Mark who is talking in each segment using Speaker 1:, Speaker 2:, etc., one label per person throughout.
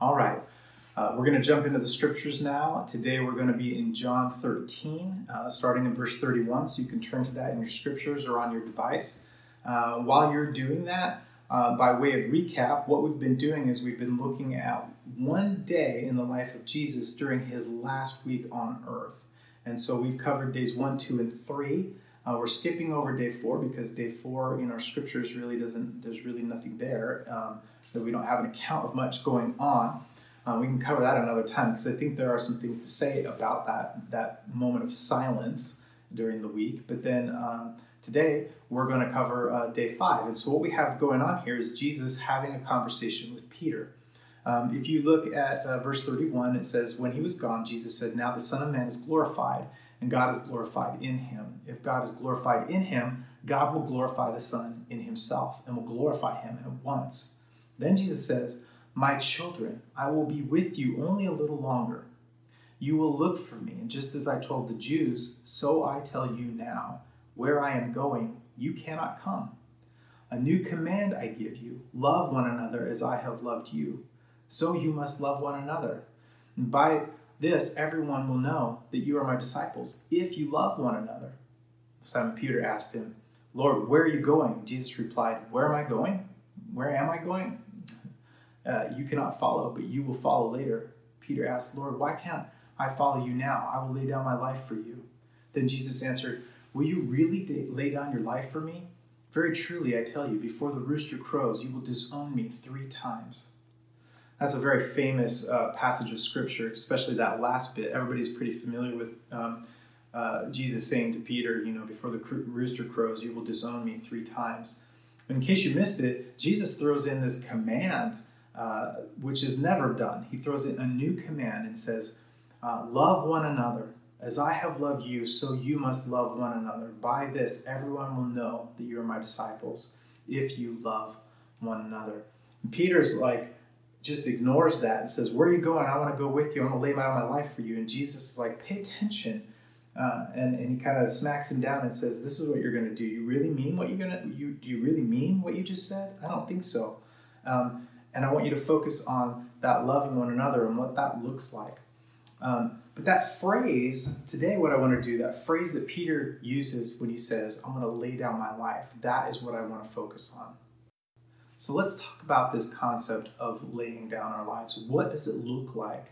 Speaker 1: All right. Uh, we're going to jump into the scriptures now. Today we're going to be in John 13, uh, starting in verse 31. So you can turn to that in your scriptures or on your device. Uh, while you're doing that, uh, by way of recap, what we've been doing is we've been looking at one day in the life of Jesus during his last week on earth. And so we've covered days one, two, and three. Uh, we're skipping over day four because day four in our scriptures really doesn't, there's really nothing there. Um, that we don't have an account of much going on. Uh, we can cover that another time because I think there are some things to say about that that moment of silence during the week. But then um, today we're going to cover uh, day five, and so what we have going on here is Jesus having a conversation with Peter. Um, if you look at uh, verse 31, it says, When he was gone, Jesus said, Now the Son of Man is glorified, and God is glorified in him. If God is glorified in him, God will glorify the Son in himself and will glorify him at once. Then Jesus says, My children, I will be with you only a little longer. You will look for me, and just as I told the Jews, so I tell you now, where I am going, you cannot come. A new command I give you love one another as I have loved you. So you must love one another. And by this, everyone will know that you are my disciples, if you love one another. Simon Peter asked him, Lord, where are you going? Jesus replied, Where am I going? Where am I going? Uh, you cannot follow, but you will follow later. Peter asked, Lord, why can't I follow you now? I will lay down my life for you. Then Jesus answered, Will you really lay down your life for me? Very truly, I tell you, before the rooster crows, you will disown me three times. That's a very famous uh, passage of scripture, especially that last bit. Everybody's pretty familiar with um, uh, Jesus saying to Peter, you know, before the rooster crows, you will disown me three times. But In case you missed it, Jesus throws in this command uh, which is never done. He throws in a new command and says, uh, Love one another. As I have loved you, so you must love one another. By this, everyone will know that you are my disciples if you love one another. And Peter's like, just ignores that and says, Where are you going? I want to go with you. I'm going to lay down my life for you. And Jesus is like, Pay attention. Uh, and, and he kind of smacks him down and says, This is what you're going to do. You really mean what you're going to you Do you really mean what you just said? I don't think so. Um, and I want you to focus on that loving one another and what that looks like. Um, but that phrase, today, what I want to do, that phrase that Peter uses when he says, I'm going to lay down my life, that is what I want to focus on. So let's talk about this concept of laying down our lives. What does it look like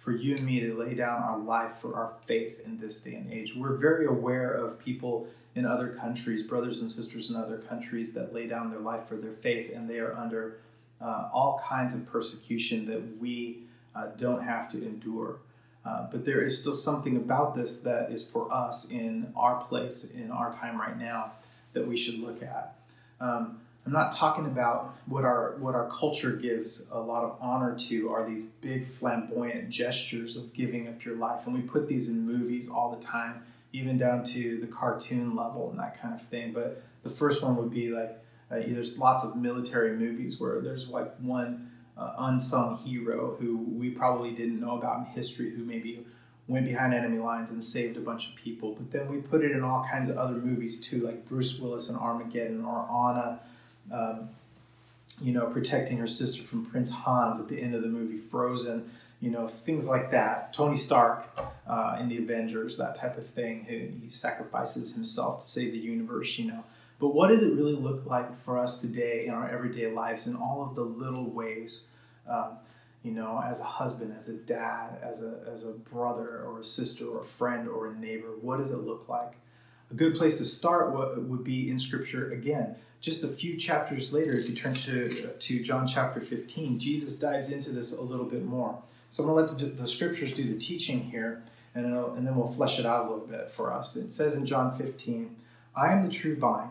Speaker 1: for you and me to lay down our life for our faith in this day and age? We're very aware of people in other countries, brothers and sisters in other countries, that lay down their life for their faith and they are under uh, all kinds of persecution that we uh, don't have to endure. Uh, but there is still something about this that is for us in our place, in our time right now, that we should look at. Um, I'm not talking about what our what our culture gives a lot of honor to are these big flamboyant gestures of giving up your life, and we put these in movies all the time, even down to the cartoon level and that kind of thing. But the first one would be like uh, there's lots of military movies where there's like one uh, unsung hero who we probably didn't know about in history who maybe went behind enemy lines and saved a bunch of people. But then we put it in all kinds of other movies too, like Bruce Willis in Armageddon or Anna, um, you know, protecting her sister from Prince Hans at the end of the movie Frozen. You know, things like that. Tony Stark uh, in the Avengers, that type of thing. He, he sacrifices himself to save the universe. You know, but what does it really look like for us today in our everyday lives in all of the little ways? Um, you know, as a husband, as a dad, as a, as a brother or a sister or a friend or a neighbor, what does it look like? A good place to start would be in Scripture again. Just a few chapters later, if you turn to, to John chapter 15, Jesus dives into this a little bit more. So I'm going to let the, the Scriptures do the teaching here, and, and then we'll flesh it out a little bit for us. It says in John 15, I am the true vine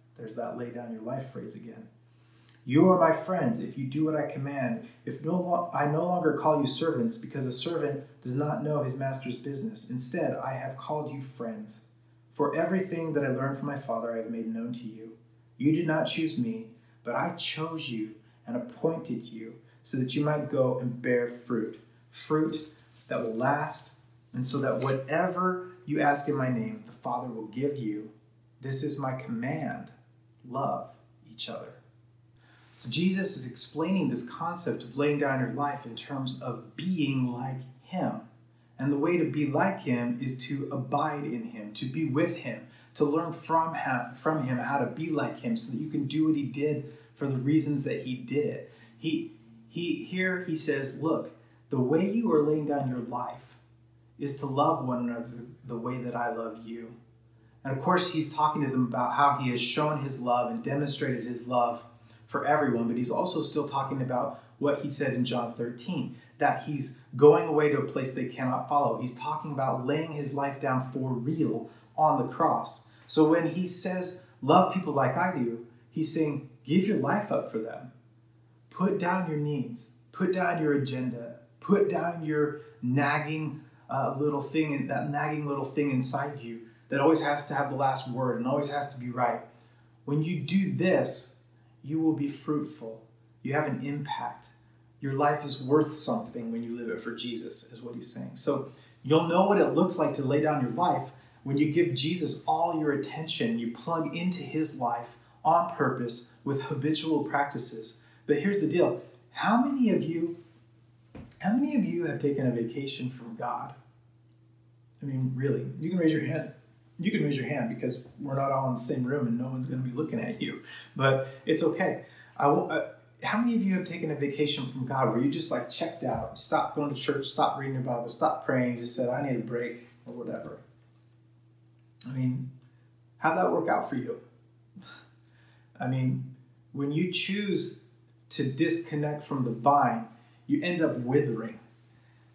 Speaker 1: There's that lay down your life phrase again. You are my friends if you do what I command. If no, I no longer call you servants, because a servant does not know his master's business. Instead, I have called you friends. For everything that I learned from my Father, I have made known to you. You did not choose me, but I chose you and appointed you so that you might go and bear fruit, fruit that will last, and so that whatever you ask in my name, the Father will give you. This is my command love each other. So Jesus is explaining this concept of laying down your life in terms of being like Him. And the way to be like Him is to abide in Him, to be with Him, to learn from him, from Him how to be like Him so that you can do what He did for the reasons that He did it. He, he, here He says, Look, the way you are laying down your life is to love one another the way that I love you. And of course, He's talking to them about how He has shown His love and demonstrated His love for everyone, but he's also still talking about what he said in John 13 that he's going away to a place they cannot follow. He's talking about laying his life down for real on the cross. So when he says, Love people like I do, he's saying, Give your life up for them. Put down your needs, put down your agenda, put down your nagging uh, little thing, that nagging little thing inside you that always has to have the last word and always has to be right. When you do this, you will be fruitful. You have an impact. Your life is worth something when you live it for Jesus, is what he's saying. So you'll know what it looks like to lay down your life when you give Jesus all your attention, you plug into his life on purpose with habitual practices. But here's the deal how many of you how many of you have taken a vacation from God? I mean, really, you can raise your hand you can raise your hand because we're not all in the same room and no one's going to be looking at you. But it's okay. I will, uh, how many of you have taken a vacation from God where you just like checked out, stopped going to church, stopped reading your Bible, stopped praying, just said, I need a break or whatever? I mean, how'd that work out for you? I mean, when you choose to disconnect from the vine, you end up withering.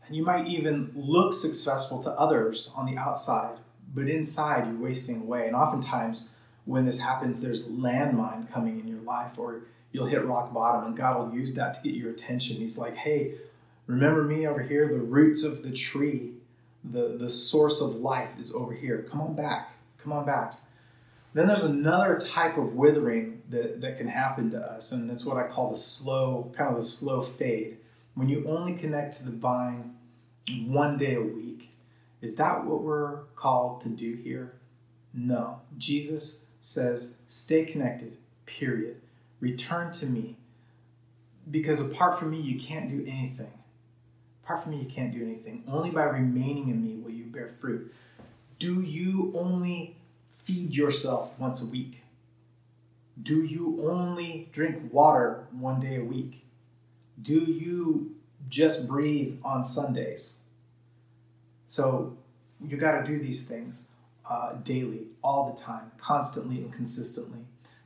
Speaker 1: And you might even look successful to others on the outside, but inside you're wasting away. And oftentimes, when this happens, there's landmine coming in your life, or you'll hit rock bottom, and God will use that to get your attention. He's like, hey, remember me over here? The roots of the tree, the, the source of life is over here. Come on back. Come on back. Then there's another type of withering that, that can happen to us, and that's what I call the slow, kind of the slow fade. When you only connect to the vine one day a week, is that what we're called to do here? No. Jesus says, stay connected, period. Return to me. Because apart from me, you can't do anything. Apart from me, you can't do anything. Only by remaining in me will you bear fruit. Do you only feed yourself once a week? Do you only drink water one day a week? Do you just breathe on Sundays? So you got to do these things uh, daily, all the time, constantly and consistently.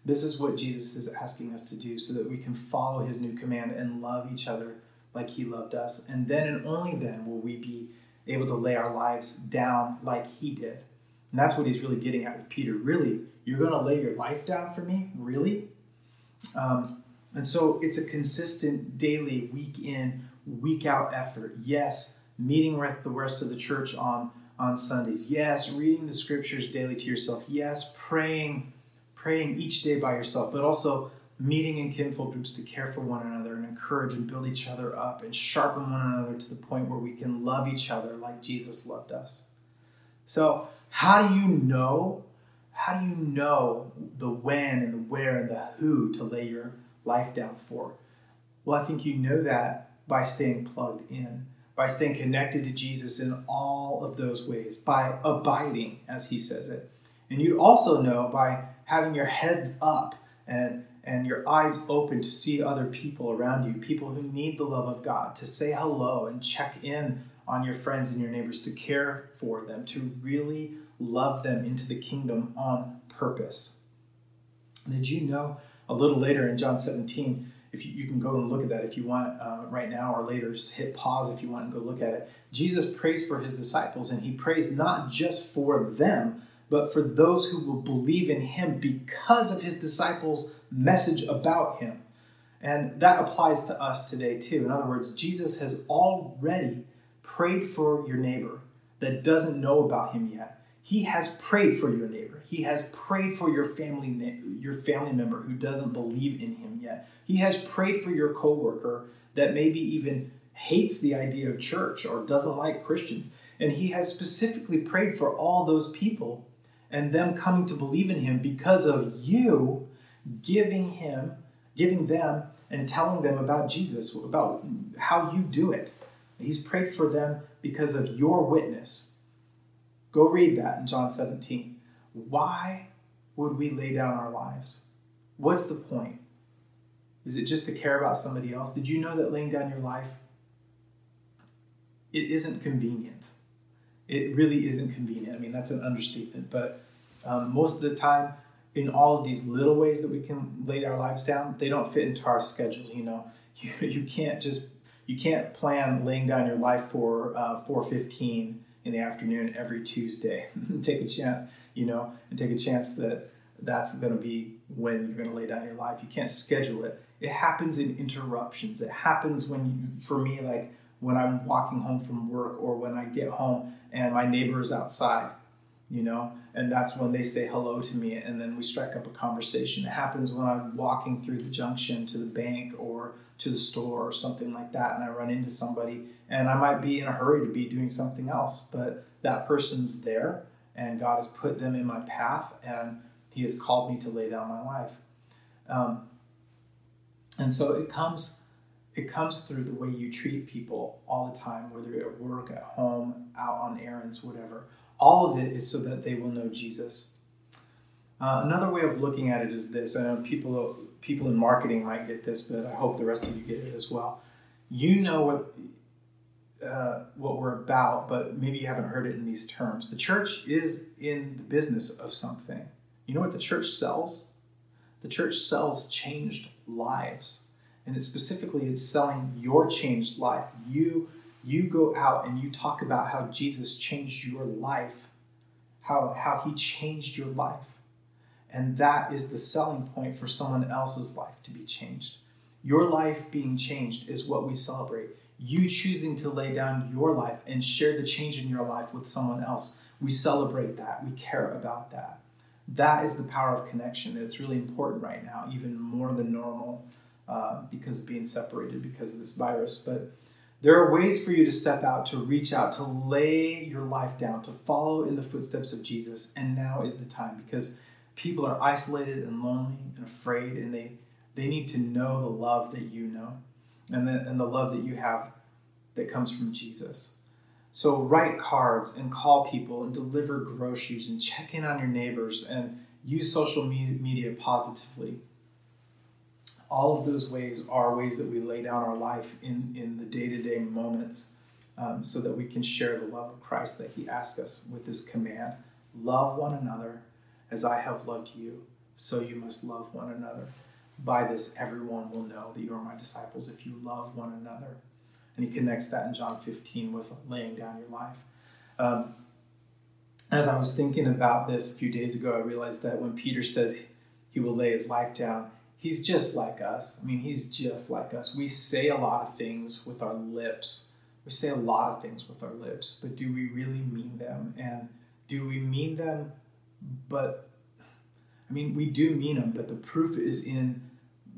Speaker 1: This is what Jesus is asking us to do so that we can follow his new command and love each other like he loved us. And then and only then will we be able to lay our lives down like he did. And that's what he's really getting at with Peter. Really, you're going to lay your life down for me? Really? Um, and so it's a consistent, daily, week in, week out effort. Yes, meeting with the rest of the church on, on Sundays. Yes, reading the scriptures daily to yourself. Yes, praying, praying each day by yourself, but also meeting in kinfolk groups to care for one another and encourage and build each other up and sharpen one another to the point where we can love each other like Jesus loved us. So, how do you know? How do you know the when and the where and the who to lay your life down for? Well, I think you know that by staying plugged in, by staying connected to Jesus in all of those ways, by abiding, as he says it. And you also know by having your heads up and and your eyes open to see other people around you, people who need the love of God, to say hello and check in on your friends and your neighbors, to care for them, to really love them into the kingdom on purpose. Did you know a little later in John 17? If you, you can go and look at that if you want uh, right now or later, just hit pause if you want and go look at it. Jesus prays for his disciples and he prays not just for them, but for those who will believe in him because of his disciples' message about him. And that applies to us today too. In other words, Jesus has already prayed for your neighbor that doesn't know about him yet. He has prayed for your neighbor. He has prayed for your family your family member who doesn't believe in him yet. He has prayed for your coworker that maybe even hates the idea of church or doesn't like Christians. And he has specifically prayed for all those people and them coming to believe in him because of you giving him, giving them, and telling them about Jesus, about how you do it. He's prayed for them because of your witness. Go read that in John 17. Why would we lay down our lives? What's the point? Is it just to care about somebody else? Did you know that laying down your life it isn't convenient? it really isn't convenient. I mean, that's an understatement, but um, most of the time, in all of these little ways that we can lay our lives down, they don't fit into our schedule. You know, you, you can't just you can't plan laying down your life for uh, 4:15 in the afternoon every Tuesday. take a chance, you know, and take a chance that that's going to be when you're going to lay down your life. You can't schedule it. It happens in interruptions. It happens when, for me, like when I'm walking home from work or when I get home and my neighbor is outside, you know, and that's when they say hello to me and then we strike up a conversation. It happens when I'm walking through the junction to the bank or to the store or something like that and I run into somebody and I might be in a hurry to be doing something else, but that person's there and God has put them in my path and He has called me to lay down my life. Um, and so it comes it comes through the way you treat people all the time, whether at work, at home, out on errands, whatever. All of it is so that they will know Jesus. Uh, another way of looking at it is this. I know people people in marketing might get this, but I hope the rest of you get it as well. You know what uh, what we're about, but maybe you haven't heard it in these terms. The church is in the business of something. You know what the church sells? The church sells changed lives and it specifically it's selling your changed life. You you go out and you talk about how Jesus changed your life, how how he changed your life. And that is the selling point for someone else's life to be changed. Your life being changed is what we celebrate. You choosing to lay down your life and share the change in your life with someone else. We celebrate that. We care about that. That is the power of connection. It's really important right now, even more than normal uh, because of being separated because of this virus. But there are ways for you to step out, to reach out, to lay your life down, to follow in the footsteps of Jesus. And now is the time because people are isolated and lonely and afraid, and they, they need to know the love that you know and the, and the love that you have that comes from Jesus. So write cards and call people and deliver groceries and check in on your neighbors and use social media positively all of those ways are ways that we lay down our life in, in the day to day moments um, so that we can share the love of Christ that He asked us with this command love one another as I have loved you, so you must love one another. By this, everyone will know that you are my disciples if you love one another. And he connects that in John 15 with laying down your life. Um, as I was thinking about this a few days ago, I realized that when Peter says he will lay his life down, he's just like us. I mean, he's just like us. We say a lot of things with our lips. We say a lot of things with our lips, but do we really mean them? And do we mean them? But I mean, we do mean them, but the proof is in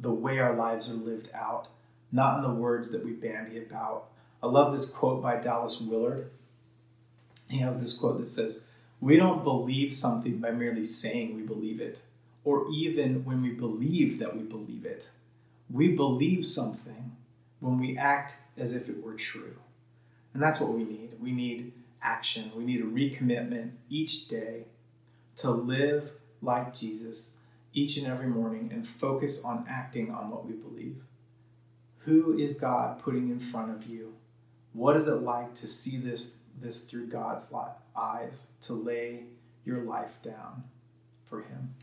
Speaker 1: the way our lives are lived out, not in the words that we bandy about. I love this quote by Dallas Willard. He has this quote that says, We don't believe something by merely saying we believe it, or even when we believe that we believe it. We believe something when we act as if it were true. And that's what we need. We need action. We need a recommitment each day to live like Jesus each and every morning and focus on acting on what we believe. Who is God putting in front of you? What is it like to see this, this through God's eyes, to lay your life down for Him?